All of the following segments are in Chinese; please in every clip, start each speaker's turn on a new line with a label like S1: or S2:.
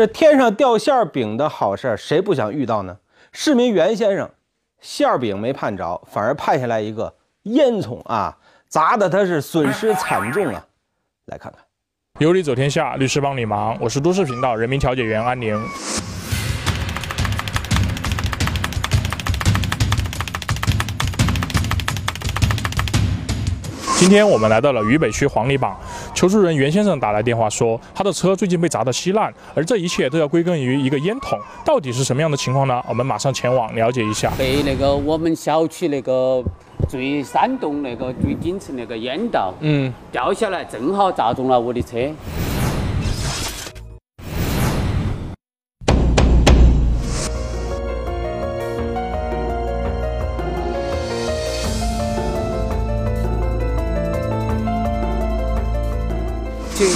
S1: 这天上掉馅饼的好事儿，谁不想遇到呢？市民袁先生，馅饼没盼着，反而派下来一个烟囱啊，砸的他是损失惨重啊！来看看，
S2: 有理走天下，律师帮你忙，我是都市频道人民调解员安宁。今天我们来到了渝北区黄泥榜，求助人袁先生打来电话说，他的车最近被砸得稀烂，而这一切都要归根于一个烟筒，到底是什么样的情况呢？我们马上前往了解一下。
S3: 被那个我们小区那个最山洞那个最顶层那个烟道，嗯，掉下来，正好砸中了我的车。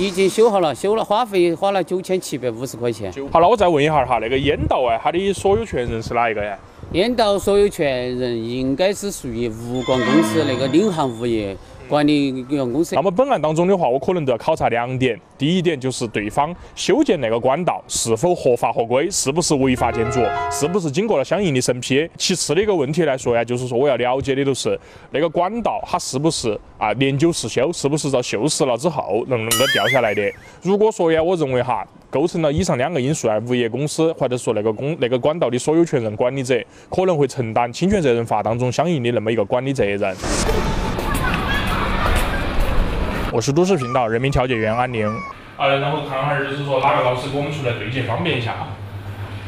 S3: 已经修好了，修了花费花了九千七百五十块钱。
S2: 好了，我再问一下哈，那个烟道啊，它的所有权人是哪一个呀？
S3: 烟道所有权人应该是属于物管公司那个领航物业。管理有限公司。
S2: 那么本案当中的话，我可能都要考察两点。第一点就是对方修建那个管道是否合法合规，是不是违法建筑，是不是经过了相应的审批。其次的一个问题来说呀，就是说我要了解的都是那个管道它是不是啊年久失修，是不是遭锈蚀了之后能能够掉下来的。如果说呀，我认为哈构成了以上两个因素啊，物业公司或者说那个公那个管道的所有权人管理者可能会承担侵权责任法当中相应的那么一个管理责任。我是都市频道人民调解员安宁。呃，然后看哈儿就是说哪个老师给我们出来对接方便一下。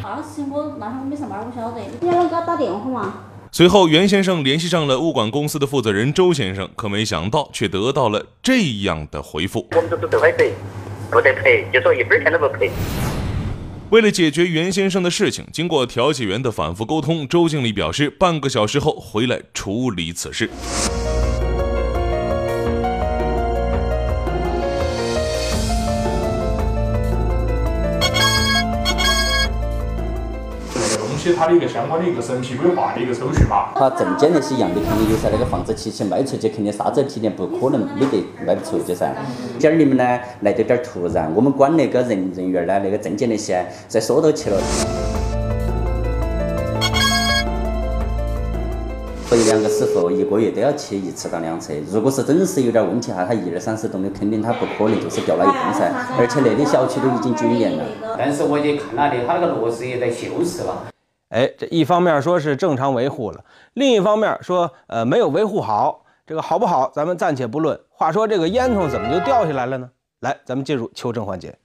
S4: 啥事情我那天我没上班，我晓得。你要给他打电话嘛？
S5: 随后，袁先生联系上了物管公司的负责人周先生，可没想到却得到了这样的回复：
S6: 不得赔，就说一分钱都不赔。
S5: 为了解决袁先生的事情，经过调解员的反复沟通，周经理表示半个小时后回来处理此事。
S2: 它的一个相关的一个审批规划的一个手续嘛。
S7: 它证件那些一样的，肯定有噻。那个放置机器卖出去，肯定啥子提点不可能没得卖不出去噻。今儿你们呢来的有点突然，我们管那个人人员呢，那个证件那些再说到去了。所以两个师傅一个月都要去一次到两次。如果是真是有点问题哈，他一二三四栋的，肯定他不可能就是掉了一栋噻。而且那里小区都已经九年了。
S3: 但是我也看了的，他那个螺丝也在锈蚀了。
S1: 哎，这一方面说是正常维护了，另一方面说呃没有维护好，这个好不好咱们暂且不论。话说这个烟囱怎么就掉下来了呢？来，咱们进入求证环节。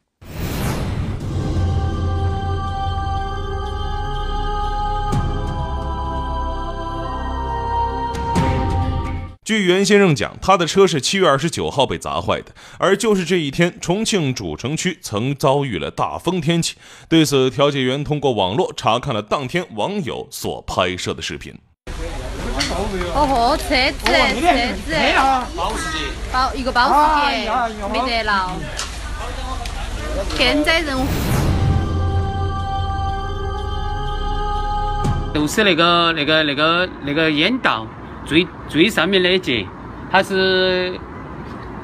S5: 据袁先生讲，他的车是七月二十九号被砸坏的，而就是这一天，重庆主城区曾遭遇了大风天气。对此，调解员通过网络查看了当天网友所拍摄的视频。
S8: 哦吼，车子，车子，保时捷，保一个保时捷，没得了。天灾人祸，
S3: 都是那个那个那个那个烟道。最最上面那一节，它是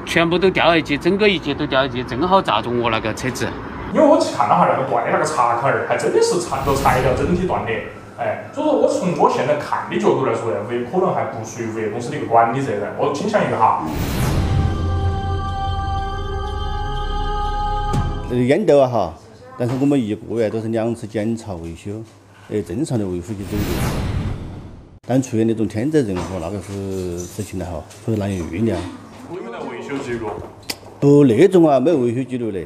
S3: 全部都掉一节，整个一节都掉一节，正好砸中我那个车子。
S2: 因为我去看了哈那个断的那个插口儿，还真的是缠着材料整体断的。哎，所以说我从我现在看的角度来说呢，物业可能还不属于物业公司的一个管理责任。我倾向于哈。
S9: 呃，烟斗啊哈，但是我们一个月都是两次检查维修，呃，正常的维护就走的。但出现那种天灾人祸，那个是事情的哈，或者难以预料。
S2: 有没得维修记录？
S9: 不，那种啊，没有维修记录的。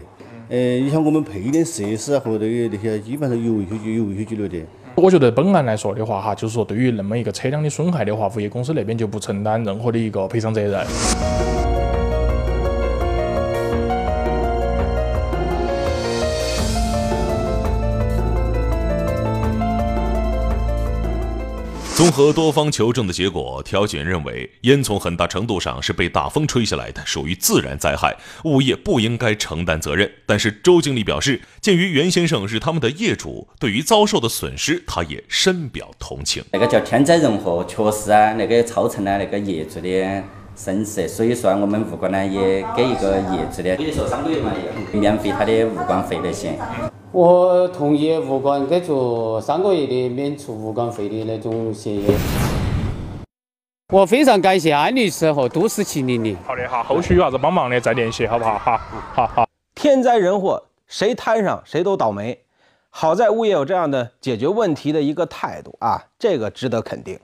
S9: 呃，你像我们配电设施啊和这个那些，基本上有维修记有维修记录的。
S2: 我觉得本案来说的话哈，就是说对于那么一个车辆的损害的话，物业公司那边就不承担任何的一个赔偿责任。
S5: 综合多方求证的结果，调解员认为烟囱很大程度上是被大风吹下来的，属于自然灾害，物业不应该承担责任。但是周经理表示，鉴于袁先生是他们的业主，对于遭受的损失，他也深表同情。
S7: 那个叫天灾人祸，确实啊，那个造成了那个业主的损失，所以说我们物管呢也给一个业主的，比如说三个月嘛，免费他的物管费那些。
S3: 我同意物管给出三个月的免除物管费的那种协议。我非常感谢安律师和都市麒麟的。
S2: 好的哈，后续有啥子帮忙的再联系，好不好？哈，好好。
S1: 天灾人祸，谁摊上谁都倒霉。好在物业有这样的解决问题的一个态度啊，这个值得肯定。